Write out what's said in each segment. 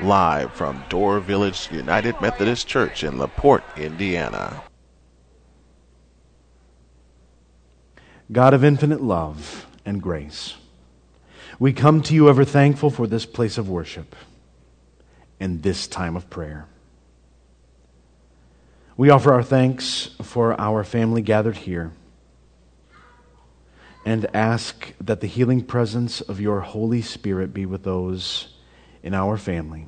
live from Door Village United Methodist Church in LaPorte, Indiana. God of infinite love and grace, we come to you ever thankful for this place of worship and this time of prayer. We offer our thanks for our family gathered here and ask that the healing presence of your Holy Spirit be with those in our family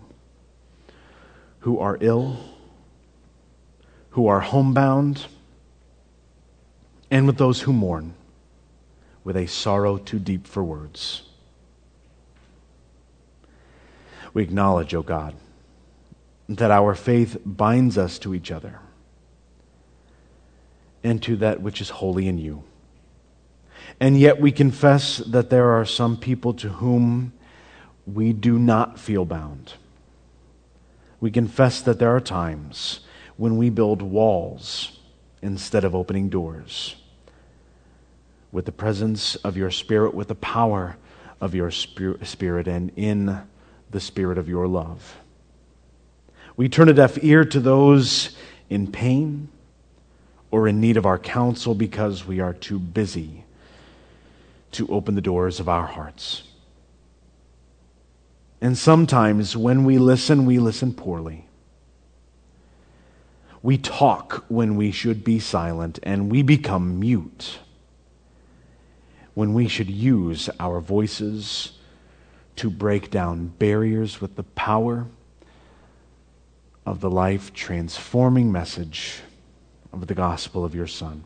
who are ill, who are homebound, and with those who mourn with a sorrow too deep for words. We acknowledge, O oh God, that our faith binds us to each other and to that which is holy in you. And yet we confess that there are some people to whom we do not feel bound. We confess that there are times when we build walls instead of opening doors. With the presence of your Spirit, with the power of your Spirit, and in the Spirit of your love. We turn a deaf ear to those in pain or in need of our counsel because we are too busy to open the doors of our hearts. And sometimes when we listen, we listen poorly. We talk when we should be silent, and we become mute when we should use our voices to break down barriers with the power of the life transforming message of the gospel of your Son.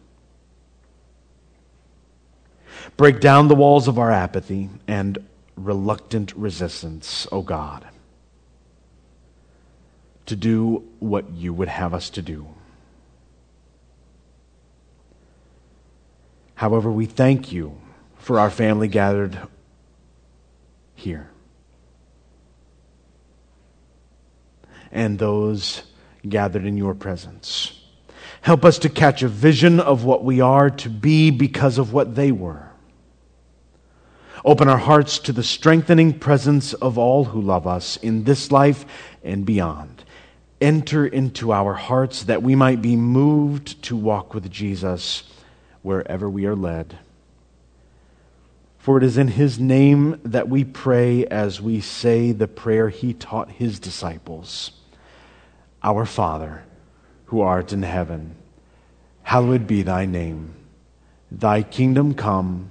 Break down the walls of our apathy and reluctant resistance, O God, to do what you would have us to do. However, we thank you for our family gathered here. And those gathered in your presence. Help us to catch a vision of what we are to be because of what they were. Open our hearts to the strengthening presence of all who love us in this life and beyond. Enter into our hearts that we might be moved to walk with Jesus wherever we are led. For it is in his name that we pray as we say the prayer he taught his disciples Our Father, who art in heaven, hallowed be thy name. Thy kingdom come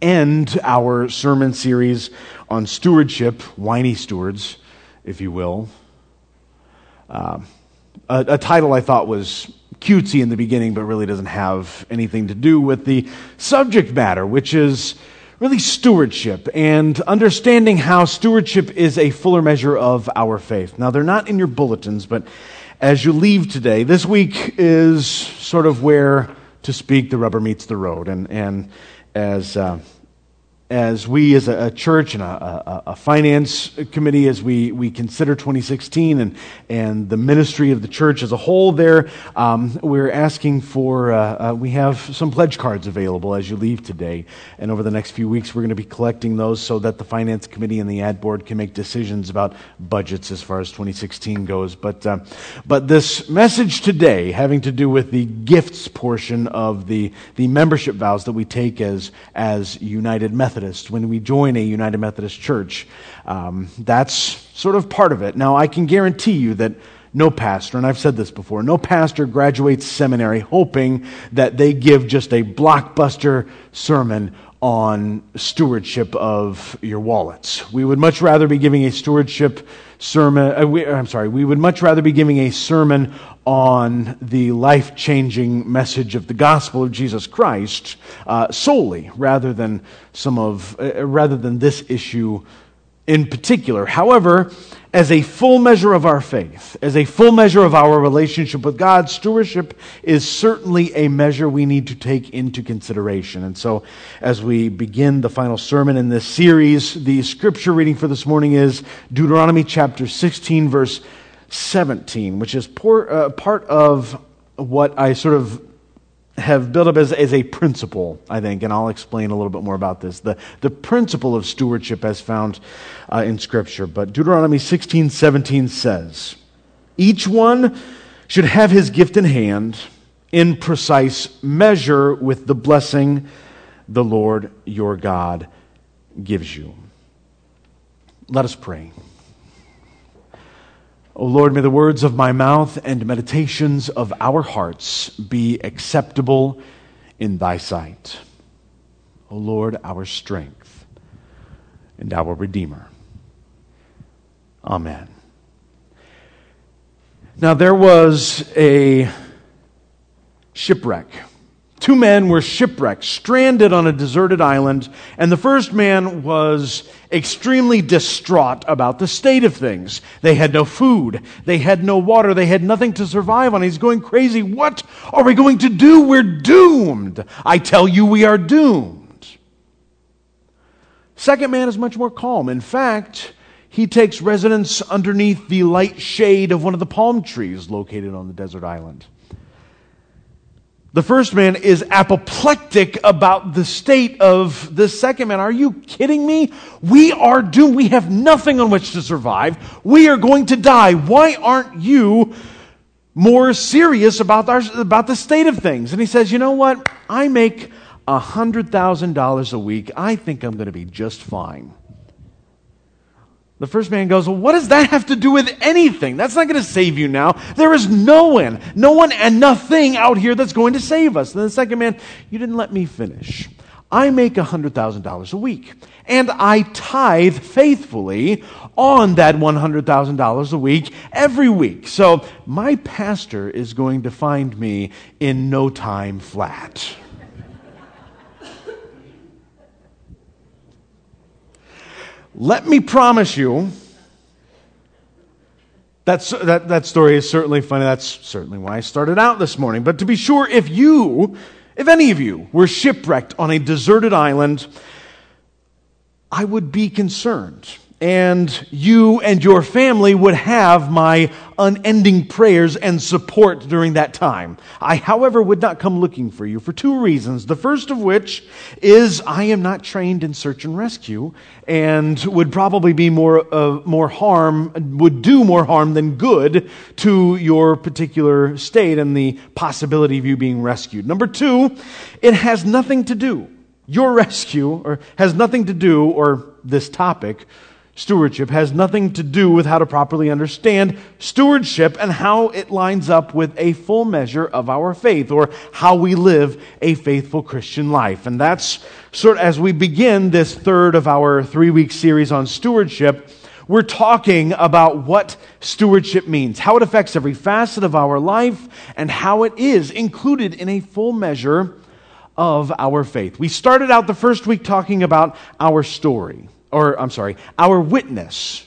end our sermon series on stewardship, whiny stewards, if you will. Uh, a, a, title I thought was cutesy in the beginning, but really doesn't have anything to do with the subject matter, which is really stewardship and understanding how stewardship is a fuller measure of our faith. Now, they're not in your bulletins, but as you leave today, this week is sort of where, to speak, the rubber meets the road. And, and as, uh, as we as a, church and a, a, a, finance committee, as we, we consider 2016 and, and the ministry of the church as a whole there, um, we're asking for, uh, uh, we have some pledge cards available as you leave today. And over the next few weeks, we're going to be collecting those so that the finance committee and the ad board can make decisions about budgets as far as 2016 goes. But, uh, but this message today, having to do with the gifts portion of the, the membership vows that we take as, as United Methodist Methodist when we join a United Methodist church. Um, that's sort of part of it. Now, I can guarantee you that no pastor, and I've said this before, no pastor graduates seminary hoping that they give just a blockbuster sermon on stewardship of your wallets. We would much rather be giving a stewardship sermon, uh, we, I'm sorry, we would much rather be giving a sermon on the life changing message of the gospel of Jesus Christ uh, solely, rather than some of, uh, rather than this issue in particular. However, as a full measure of our faith, as a full measure of our relationship with God, stewardship is certainly a measure we need to take into consideration. And so, as we begin the final sermon in this series, the scripture reading for this morning is Deuteronomy chapter 16, verse 17, which is uh, part of what I sort of have built up as, as a principle, I think, and I'll explain a little bit more about this. The, the principle of stewardship as found uh, in Scripture. But Deuteronomy 16 17 says, Each one should have his gift in hand in precise measure with the blessing the Lord your God gives you. Let us pray. O Lord, may the words of my mouth and meditations of our hearts be acceptable in thy sight. O Lord, our strength and our Redeemer. Amen. Now, there was a shipwreck Two men were shipwrecked, stranded on a deserted island, and the first man was extremely distraught about the state of things. They had no food, they had no water, they had nothing to survive on. He's going crazy. What are we going to do? We're doomed. I tell you, we are doomed. Second man is much more calm. In fact, he takes residence underneath the light shade of one of the palm trees located on the desert island. The first man is apoplectic about the state of the second man. Are you kidding me? We are doomed. We have nothing on which to survive. We are going to die. Why aren't you more serious about, our, about the state of things? And he says, You know what? I make $100,000 a week. I think I'm going to be just fine. The first man goes, Well, what does that have to do with anything? That's not going to save you now. There is no one, no one and nothing out here that's going to save us. And the second man, You didn't let me finish. I make $100,000 a week, and I tithe faithfully on that $100,000 a week every week. So my pastor is going to find me in no time flat. Let me promise you, that's, that, that story is certainly funny. That's certainly why I started out this morning. But to be sure, if you, if any of you, were shipwrecked on a deserted island, I would be concerned and you and your family would have my unending prayers and support during that time. I, however, would not come looking for you for two reasons. The first of which is I am not trained in search and rescue and would probably be more, uh, more harm, would do more harm than good to your particular state and the possibility of you being rescued. Number two, it has nothing to do, your rescue, or has nothing to do, or this topic, stewardship has nothing to do with how to properly understand stewardship and how it lines up with a full measure of our faith or how we live a faithful Christian life. And that's sort of as we begin this third of our three week series on stewardship. We're talking about what stewardship means, how it affects every facet of our life, and how it is included in a full measure of our faith. We started out the first week talking about our story or I'm sorry, our witness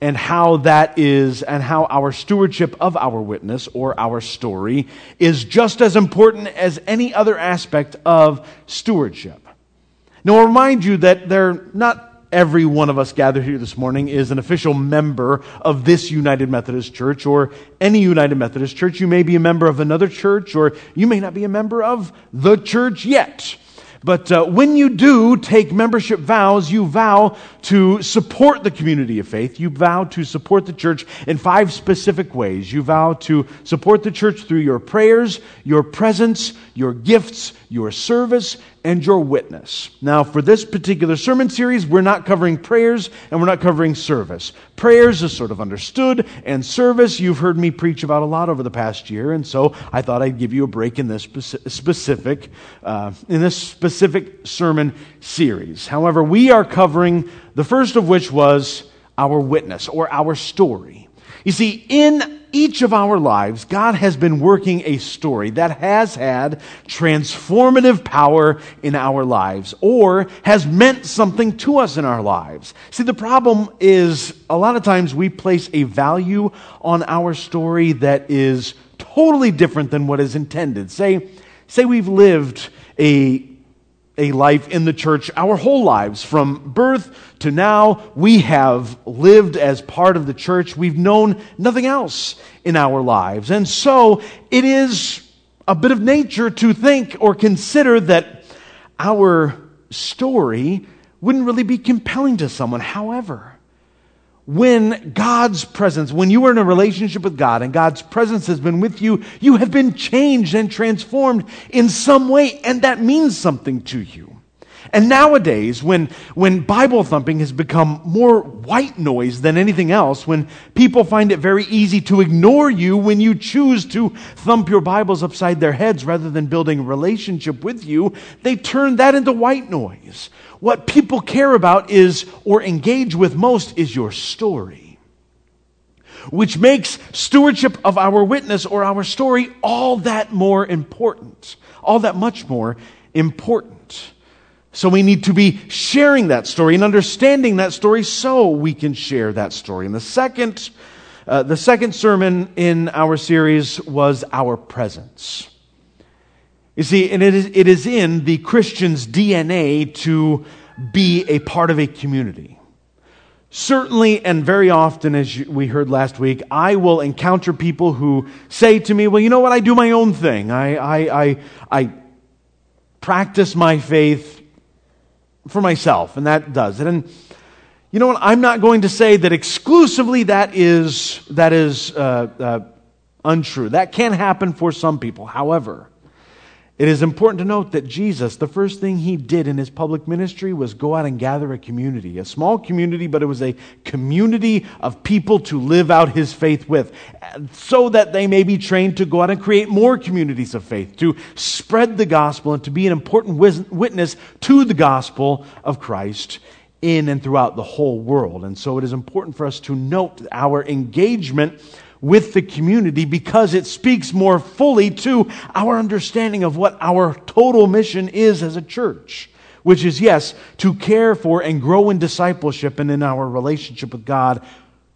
and how that is, and how our stewardship of our witness or our story is just as important as any other aspect of stewardship. Now, I'll remind you that they're not every one of us gathered here this morning is an official member of this United Methodist Church or any United Methodist Church. You may be a member of another church or you may not be a member of the church yet. But uh, when you do take membership vows, you vow to support the community of faith. You vow to support the church in five specific ways. You vow to support the church through your prayers, your presence, your gifts, your service, and your witness. Now, for this particular sermon series, we're not covering prayers and we're not covering service. Prayers is sort of understood, and service you've heard me preach about a lot over the past year, and so I thought I'd give you a break in this specific uh, in this specific sermon series. However, we are covering the first of which was our witness or our story. You see, in each of our lives, God has been working a story that has had transformative power in our lives or has meant something to us in our lives. See, the problem is a lot of times we place a value on our story that is totally different than what is intended. Say, say we've lived a a life in the church our whole lives. From birth to now, we have lived as part of the church. We've known nothing else in our lives. And so it is a bit of nature to think or consider that our story wouldn't really be compelling to someone. However, when God's presence, when you are in a relationship with God and God's presence has been with you, you have been changed and transformed in some way, and that means something to you. And nowadays, when, when Bible thumping has become more white noise than anything else, when people find it very easy to ignore you when you choose to thump your Bibles upside their heads rather than building a relationship with you, they turn that into white noise. What people care about is, or engage with most, is your story. Which makes stewardship of our witness or our story all that more important. All that much more important. So we need to be sharing that story and understanding that story so we can share that story. And the second, uh, the second sermon in our series was our presence. You see, and it is, it is in the Christian's DNA to be a part of a community. Certainly, and very often, as we heard last week, I will encounter people who say to me, Well, you know what? I do my own thing. I, I, I, I practice my faith for myself, and that does it. And you know what? I'm not going to say that exclusively that is, that is uh, uh, untrue. That can happen for some people. However, it is important to note that Jesus, the first thing he did in his public ministry was go out and gather a community. A small community, but it was a community of people to live out his faith with, so that they may be trained to go out and create more communities of faith, to spread the gospel and to be an important witness to the gospel of Christ in and throughout the whole world. And so it is important for us to note our engagement with the community because it speaks more fully to our understanding of what our total mission is as a church, which is, yes, to care for and grow in discipleship and in our relationship with God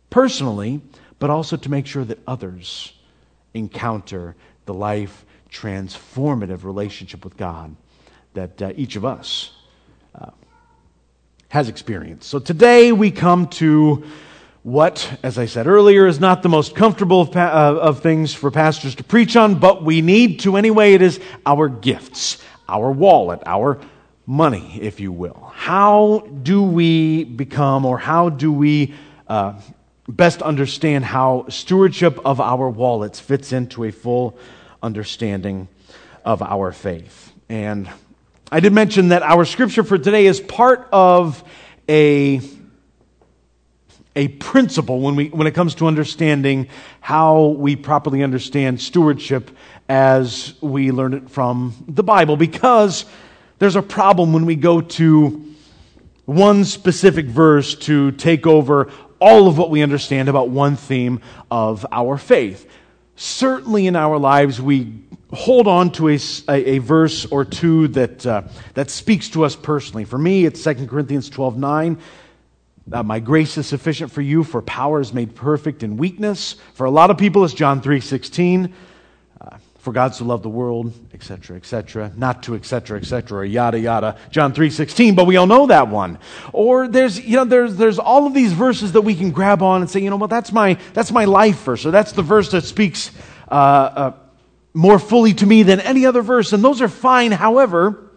personally, but also to make sure that others encounter the life transformative relationship with God that uh, each of us uh, has experienced. So today we come to what, as I said earlier, is not the most comfortable of, uh, of, things for pastors to preach on, but we need to anyway. It is our gifts, our wallet, our money, if you will. How do we become, or how do we uh, best understand how stewardship of our wallets fits into a full understanding of our faith? And I did mention that our scripture for today is part of a a principle when, we, when it comes to understanding how we properly understand stewardship as we learn it from the Bible because there's a problem when we go to one specific verse to take over all of what we understand about one theme of our faith. Certainly in our lives, we hold on to a, a, verse or two that, uh, that speaks to us personally. For me, it's 2 Corinthians 12 9 uh, my grace is sufficient for you, for power is made perfect in weakness. For a lot of people, it's John 3 16. Uh, for God so loved the world, etc., etc., not to etc., etc., or yada yada. John three sixteen, but we all know that one. Or there's you know there's there's all of these verses that we can grab on and say you know well that's my that's my life verse, or that's the verse that speaks uh, uh, more fully to me than any other verse, and those are fine. However,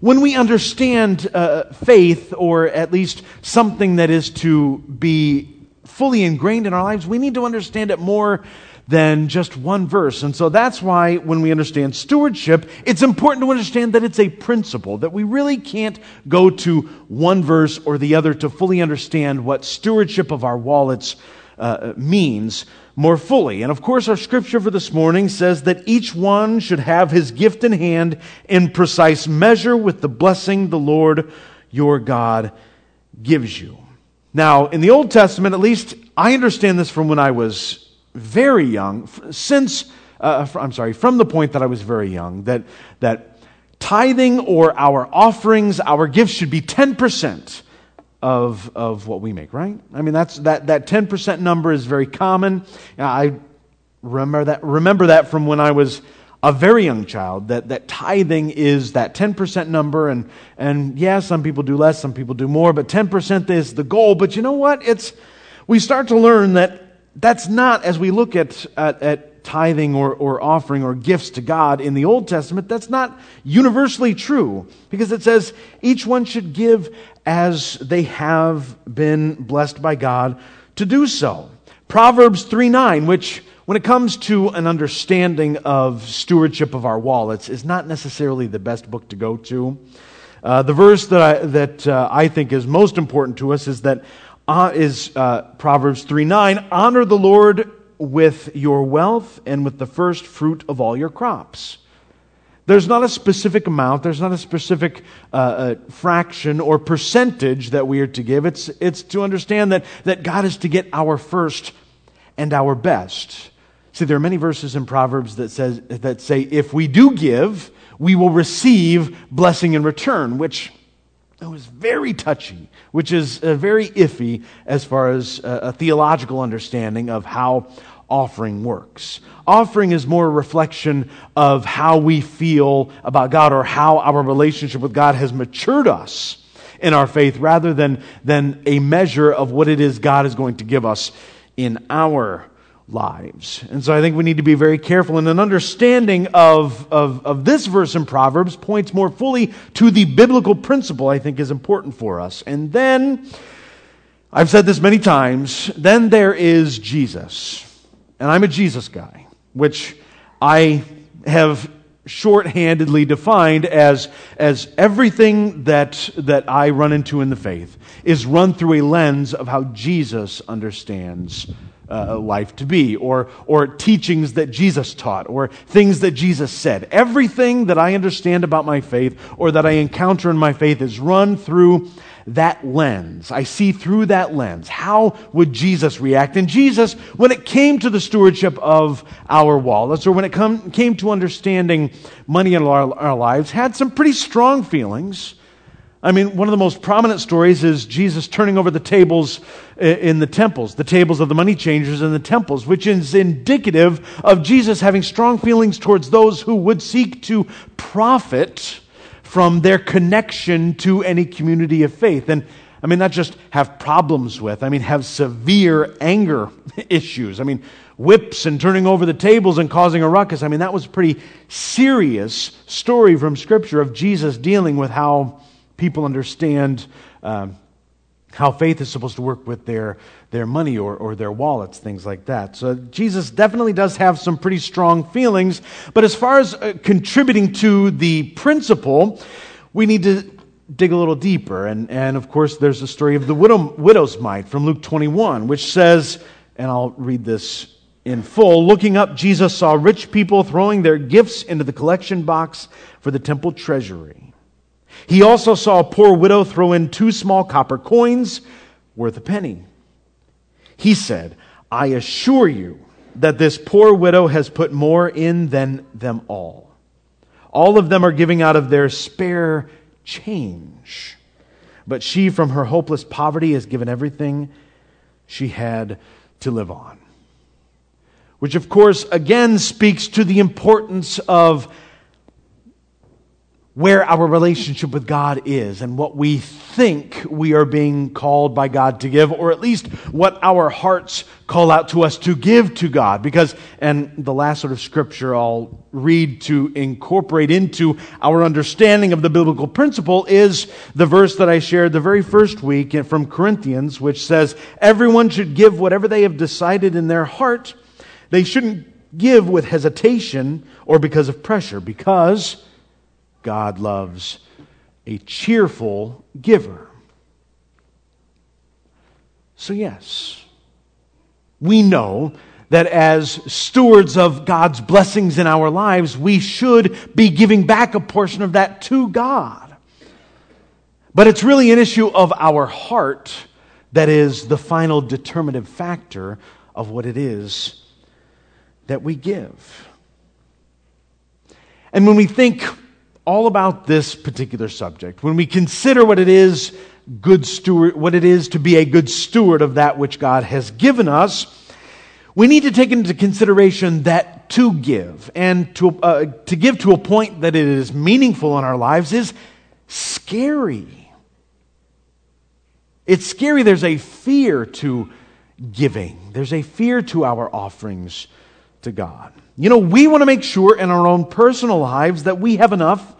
when we understand uh, faith, or at least something that is to be fully ingrained in our lives, we need to understand it more than just one verse. And so that's why when we understand stewardship, it's important to understand that it's a principle, that we really can't go to one verse or the other to fully understand what stewardship of our wallets uh, means more fully. And of course, our scripture for this morning says that each one should have his gift in hand in precise measure with the blessing the Lord your God gives you. Now, in the Old Testament, at least I understand this from when I was very young, since, uh, I'm sorry, from the point that I was very young, that, that tithing or our offerings, our gifts should be 10% of, of what we make, right? I mean, that's, that, that 10% number is very common. I remember that, remember that from when I was a very young child, that, that tithing is that 10% number. And, and yeah, some people do less, some people do more, but 10% is the goal. But you know what? It's, we start to learn that that's not, as we look at, at, at tithing or, or offering or gifts to God in the Old Testament, that's not universally true because it says each one should give as they have been blessed by God to do so. Proverbs 3 9, which when it comes to an understanding of stewardship of our wallets, is not necessarily the best book to go to. Uh, the verse that I, that uh, I think is most important to us is that uh, is uh, Proverbs 3 9. Honor the Lord with your wealth and with the first fruit of all your crops. There's not a specific amount, there's not a specific uh, uh, fraction or percentage that we are to give. It's, it's to understand that, that God is to get our first and our best. See, there are many verses in Proverbs that, says, that say, if we do give, we will receive blessing in return, which it was very touchy, which is uh, very iffy as far as uh, a theological understanding of how offering works. Offering is more a reflection of how we feel about God or how our relationship with God has matured us in our faith rather than, than a measure of what it is God is going to give us in our lives. And so I think we need to be very careful. And an understanding of, of, of this verse in Proverbs points more fully to the biblical principle I think is important for us. And then, I've said this many times, then there is Jesus. And I'm a Jesus guy, which I have shorthandedly defined as, as everything that, that I run into in the faith is run through a lens of how Jesus understands uh, life to be, or, or teachings that Jesus taught, or things that Jesus said. Everything that I understand about my faith or that I encounter in my faith is run through that lens. I see through that lens. How would Jesus react? And Jesus, when it came to the stewardship of our wallets, or when it come, came to understanding money in our, our lives, had some pretty strong feelings I mean, one of the most prominent stories is Jesus turning over the tables in the temples, the tables of the money changers in the temples, which is indicative of Jesus having strong feelings towards those who would seek to profit from their connection to any community of faith. And I mean, not just have problems with, I mean, have severe anger issues. I mean, whips and turning over the tables and causing a ruckus. I mean, that was a pretty serious story from Scripture of Jesus dealing with how people understand um, how faith is supposed to work with their, their money or, or their wallets, things like that. So Jesus definitely does have some pretty strong feelings. But as far as uh, contributing to the principle, we need to dig a little deeper. And, and of course, there's the story of the widow, widow's mite from Luke 21, which says, and I'll read this in full. Looking up, Jesus saw rich people throwing their gifts into the collection box for the temple treasury. He also saw a poor widow throw in two small copper coins worth a penny. He said, I assure you that this poor widow has put more in than them all. All of them are giving out of their spare change. But she, from her hopeless poverty, has given everything she had to live on. Which, of course, again speaks to the importance of where our relationship with God is and what we think we are being called by God to give, or at least what our hearts call out to us to give to God. Because, and the last sort of scripture I'll read to incorporate into our understanding of the biblical principle is the verse that I shared the very first week from Corinthians, which says, Everyone should give whatever they have decided in their heart They shouldn't give with hesitation or because of pressure, because God loves a cheerful giver. So, yes, we know that as stewards of God's blessings in our lives, we should be giving back a portion of that to God. But it's really an issue of our heart that is the final determinative factor of what it is that we give. And when we think all about this particular subject, when we consider what it is good steward what it is to be a good steward of that which God has given us, we need to take into consideration that to give and to, uh, to give to a point that it is meaningful in our lives is scary. It's scary. There's a fear to giving, there's a fear to our offerings to God. You know, we want to make sure in our own personal lives that we have enough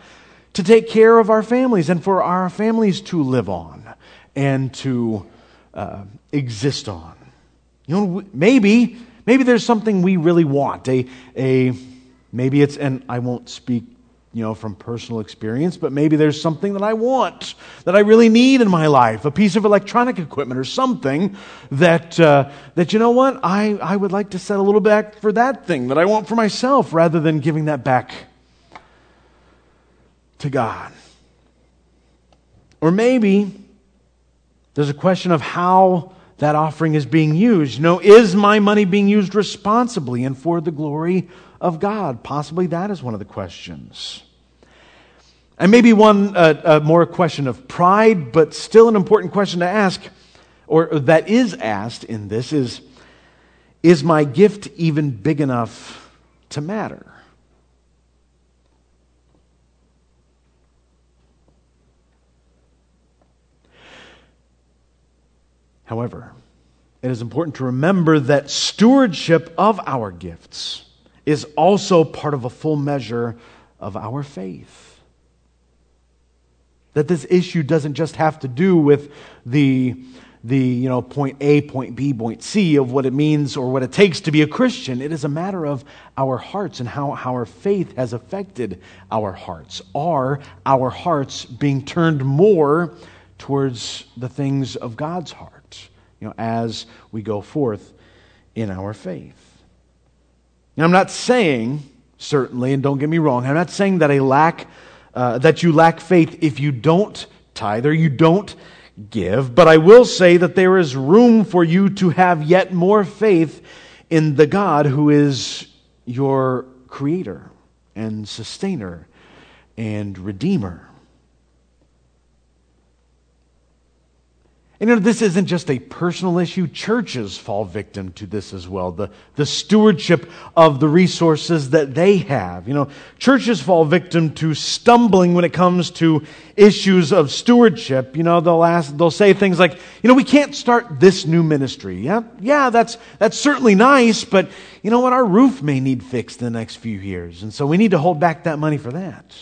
to take care of our families and for our families to live on and to uh, exist on. You know, maybe maybe there's something we really want. A a maybe it's and I won't speak you know from personal experience, but maybe there's something that I want that I really need in my life, a piece of electronic equipment or something that uh, that you know what I I would like to set a little back for that thing that I want for myself rather than giving that back to God. Or maybe there's a question of how that offering is being used. You know, is my money being used responsibly and for the glory of God? Possibly that is one of the questions. And maybe one uh, uh, more question of pride, but still an important question to ask, or, or that is asked in this is Is my gift even big enough to matter? However, it is important to remember that stewardship of our gifts is also part of a full measure of our faith. That this issue doesn't just have to do with the, the you know, point A, point B, point C of what it means or what it takes to be a Christian. It is a matter of our hearts and how our faith has affected our hearts. Are our hearts being turned more towards the things of God's heart? You know, as we go forth in our faith. Now, I'm not saying, certainly, and don't get me wrong, I'm not saying that a lack, uh, that you lack faith if you don't tithe or you don't give, but I will say that there is room for you to have yet more faith in the God who is your creator and sustainer and redeemer. And you know, this isn't just a personal issue. Churches fall victim to this as well. The, the stewardship of the resources that they have. You know, churches fall victim to stumbling when it comes to issues of stewardship. You know, they'll ask, they'll say things like, you know, we can't start this new ministry. Yeah, yeah, that's, that's certainly nice, but you know what? Our roof may need fixed in the next few years. And so we need to hold back that money for that.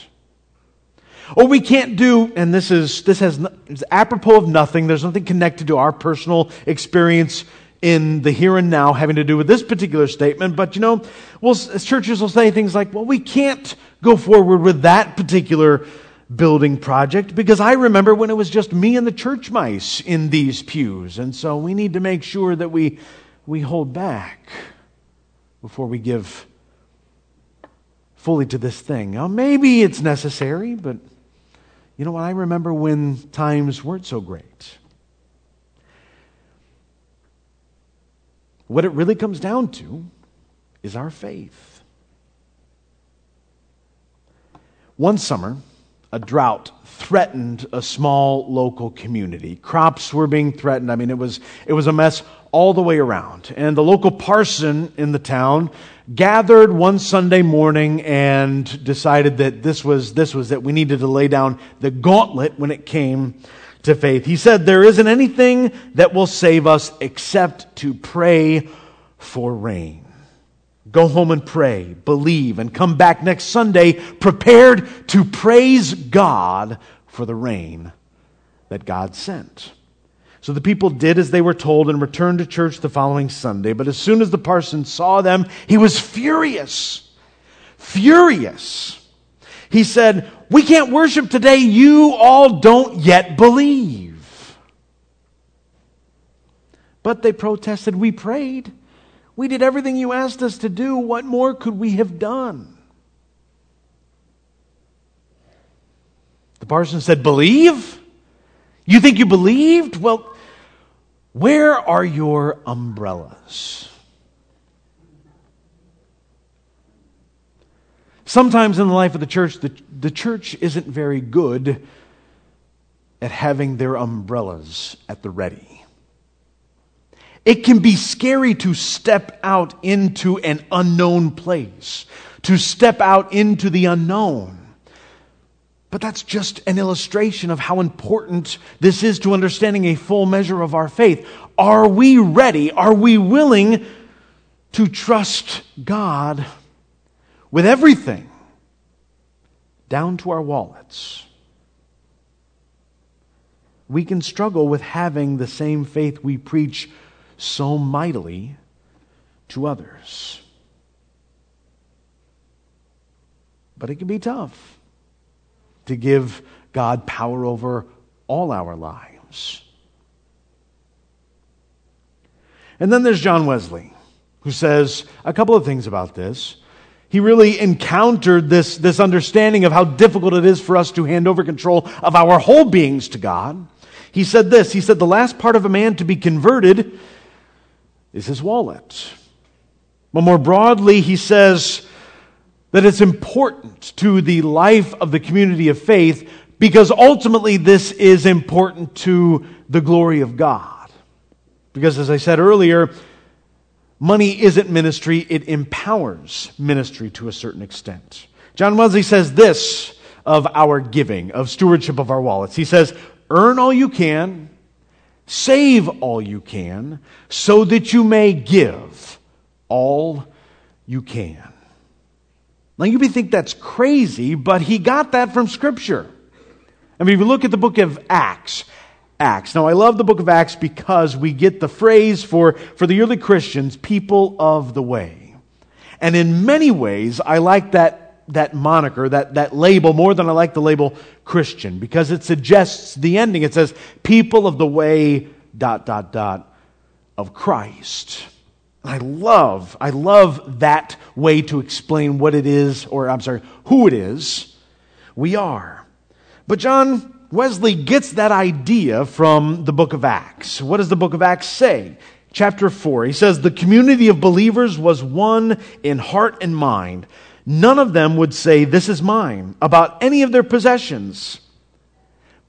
Or we can't do, and this is this has is apropos of nothing. There's nothing connected to our personal experience in the here and now having to do with this particular statement. But you know, well, churches will say things like, "Well, we can't go forward with that particular building project because I remember when it was just me and the church mice in these pews, and so we need to make sure that we we hold back before we give." Fully to this thing. Now, maybe it's necessary, but you know what? I remember when times weren't so great. What it really comes down to is our faith. One summer, a drought threatened a small local community. Crops were being threatened. I mean, it was, it was a mess all the way around. And the local parson in the town gathered one Sunday morning and decided that this was, this was that we needed to lay down the gauntlet when it came to faith. He said, There isn't anything that will save us except to pray for rain. Go home and pray, believe, and come back next Sunday prepared to praise God for the rain that God sent. So the people did as they were told and returned to church the following Sunday. But as soon as the parson saw them, he was furious. Furious. He said, We can't worship today. You all don't yet believe. But they protested, We prayed. We did everything you asked us to do. What more could we have done? The parson said, Believe? You think you believed? Well, where are your umbrellas? Sometimes in the life of the church, the, the church isn't very good at having their umbrellas at the ready. It can be scary to step out into an unknown place, to step out into the unknown. But that's just an illustration of how important this is to understanding a full measure of our faith. Are we ready? Are we willing to trust God with everything, down to our wallets? We can struggle with having the same faith we preach so mightily to others. But it can be tough to give God power over all our lives. And then there's John Wesley, who says a couple of things about this. He really encountered this, this understanding of how difficult it is for us to hand over control of our whole beings to God. He said this He said, The last part of a man to be converted is his wallet. But more broadly, he says, that it's important to the life of the community of faith because ultimately this is important to the glory of God. Because as I said earlier, money isn't ministry, it empowers ministry to a certain extent. John Wesley says this of our giving, of stewardship of our wallets. He says, earn all you can, save all you can, so that you may give all you can. Now, you may think that's crazy, but he got that from Scripture. I mean, if you look at the book of Acts, Acts. Now, I love the book of Acts because we get the phrase for, for the early Christians, people of the way. And in many ways, I like that, that moniker, that, that label, more than I like the label Christian, because it suggests the ending. It says, people of the way, dot, dot, dot, of Christ. I love, I love that way to explain what it is, or I'm sorry, who it is we are. But John Wesley gets that idea from the book of Acts. What does the book of Acts say? Chapter 4, he says, The community of believers was one in heart and mind. None of them would say, This is mine, about any of their possessions,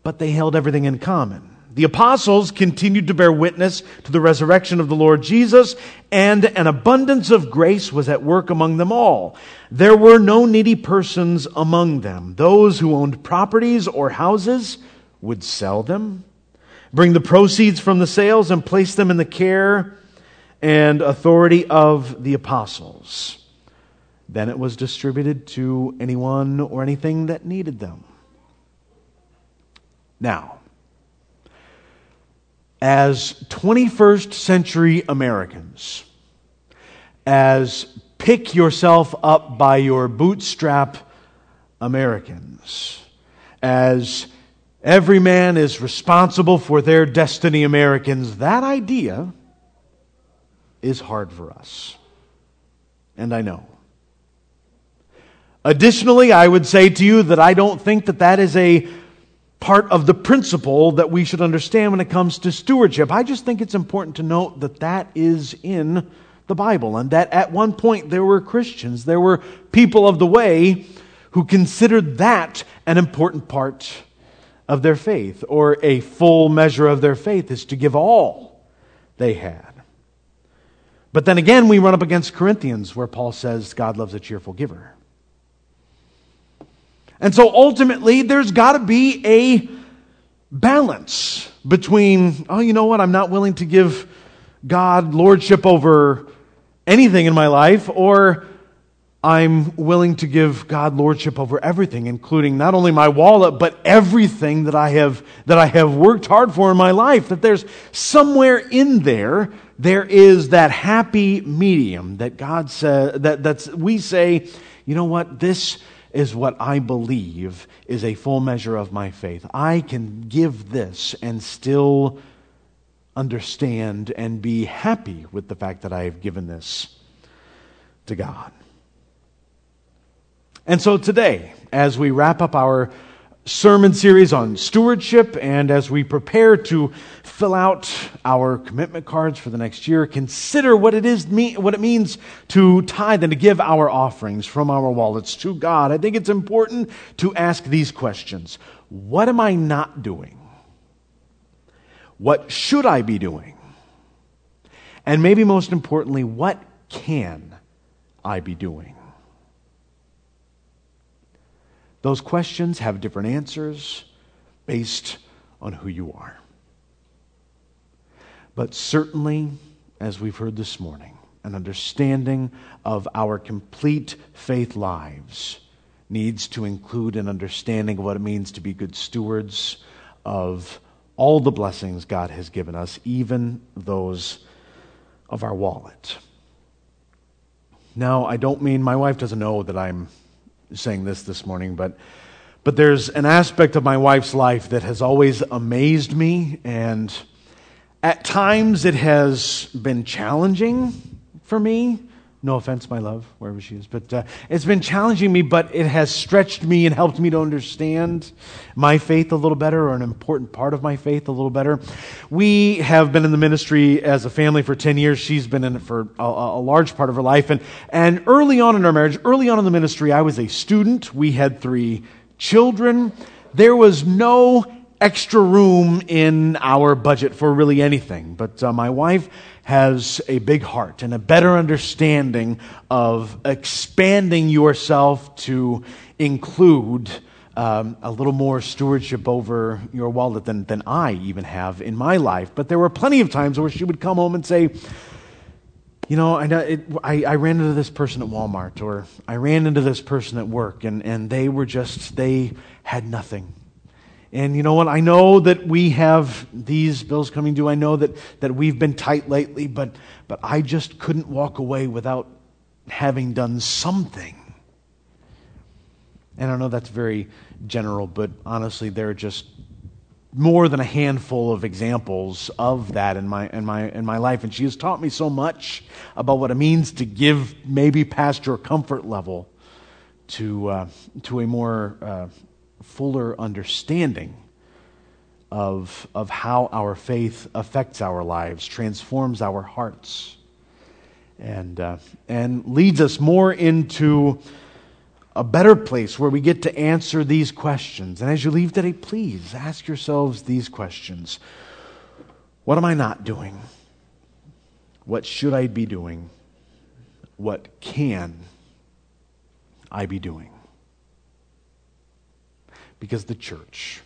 but they held everything in common. The apostles continued to bear witness to the resurrection of the Lord Jesus, and an abundance of grace was at work among them all. There were no needy persons among them. Those who owned properties or houses would sell them, bring the proceeds from the sales, and place them in the care and authority of the apostles. Then it was distributed to anyone or anything that needed them. Now, as 21st century Americans, as pick yourself up by your bootstrap Americans, as every man is responsible for their destiny Americans, that idea is hard for us. And I know. Additionally, I would say to you that I don't think that that is a part of the principle that we should understand when it comes to stewardship. I just think it's important to note that that is in the Bible and that at one point there were Christians, there were people of the way who considered that an important part of their faith or a full measure of their faith is to give all they had. But then again, we run up against Corinthians where Paul says God loves a cheerful giver. And so ultimately, there's got to be a balance between, oh, you know what, I'm not willing to give God lordship over anything in my life, or I'm willing to give God lordship over everything, including not only my wallet, but everything that I have, that I have worked hard for in my life. That there's somewhere in there, there is that happy medium that God says, that, that's, we say, you know what, this is what I believe is a full measure of my faith. I can give this and still understand and be happy with the fact that I have given this to God. And so today, as we wrap up our sermon series on stewardship and as we prepare to fill out our commitment cards for the next year, consider what it is what it means to tithe and to give our offerings from our wallets to God. I think it's important to ask these questions. What am I not doing? What should I be doing? And maybe most importantly, what can I be doing? Those questions have different answers based on who you are. But certainly, as we've heard this morning, an understanding of our complete faith lives needs to include an understanding of what it means to be good stewards of all the blessings God has given us, even those of our wallet. Now, I don't mean my wife doesn't know that I'm saying this this morning, but but there's an aspect of my wife's life that has always amazed me, and at times it has been challenging for me. No offense, my love, wherever she is. But uh, it's been challenging me, but it has stretched me and helped me to understand my faith a little better, or an important part of my faith a little better. We have been in the ministry as a family for 10 years. She's been in it for a, a large part of her life. And, and early on in our marriage, early on in the ministry, I was a student. We had three children. There was no extra room in our budget for really anything. But uh, my wife has a big heart and a better understanding of expanding yourself to include um, a little more stewardship over your wallet than, than I even have in my life. But there were plenty of times where she would come home and say, you know, I, it, I, I, ran into this person at Walmart or I ran into this person at work and, and they were just, they had nothing. And you know what? I know that we have these bills coming due. I know that, that we've been tight lately, but, but I just couldn't walk away without having done something. And I know that's very general, but honestly, there are just more than a handful of examples of that in my, in my, in my life. And she has taught me so much about what it means to give maybe past your comfort level to, uh, to a more uh, fuller understanding of, of how our faith affects our lives, transforms our hearts, and, uh, and leads us more into a better place where we get to answer these questions. And as you leave today, please ask yourselves these questions What am I not doing? What should I be doing? What can I be doing? Because the church.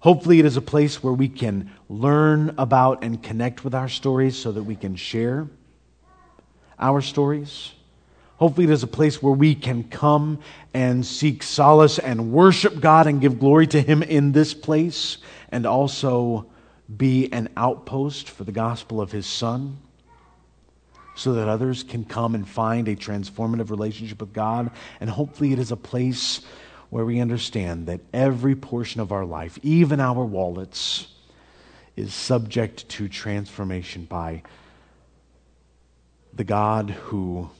Hopefully, it is a place where we can learn about and connect with our stories so that we can share our stories. Hopefully, it is a place where we can come and seek solace and worship God and give glory to Him in this place, and also be an outpost for the gospel of His Son, so that others can come and find a transformative relationship with God. And hopefully, it is a place where we understand that every portion of our life, even our wallets, is subject to transformation by the God who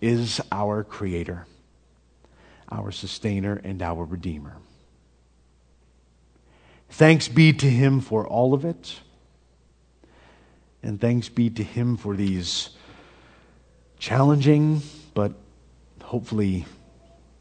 is our Creator, our Sustainer, and our Redeemer. Thanks be to Him for all of it. And thanks be to Him for these challenging but hopefully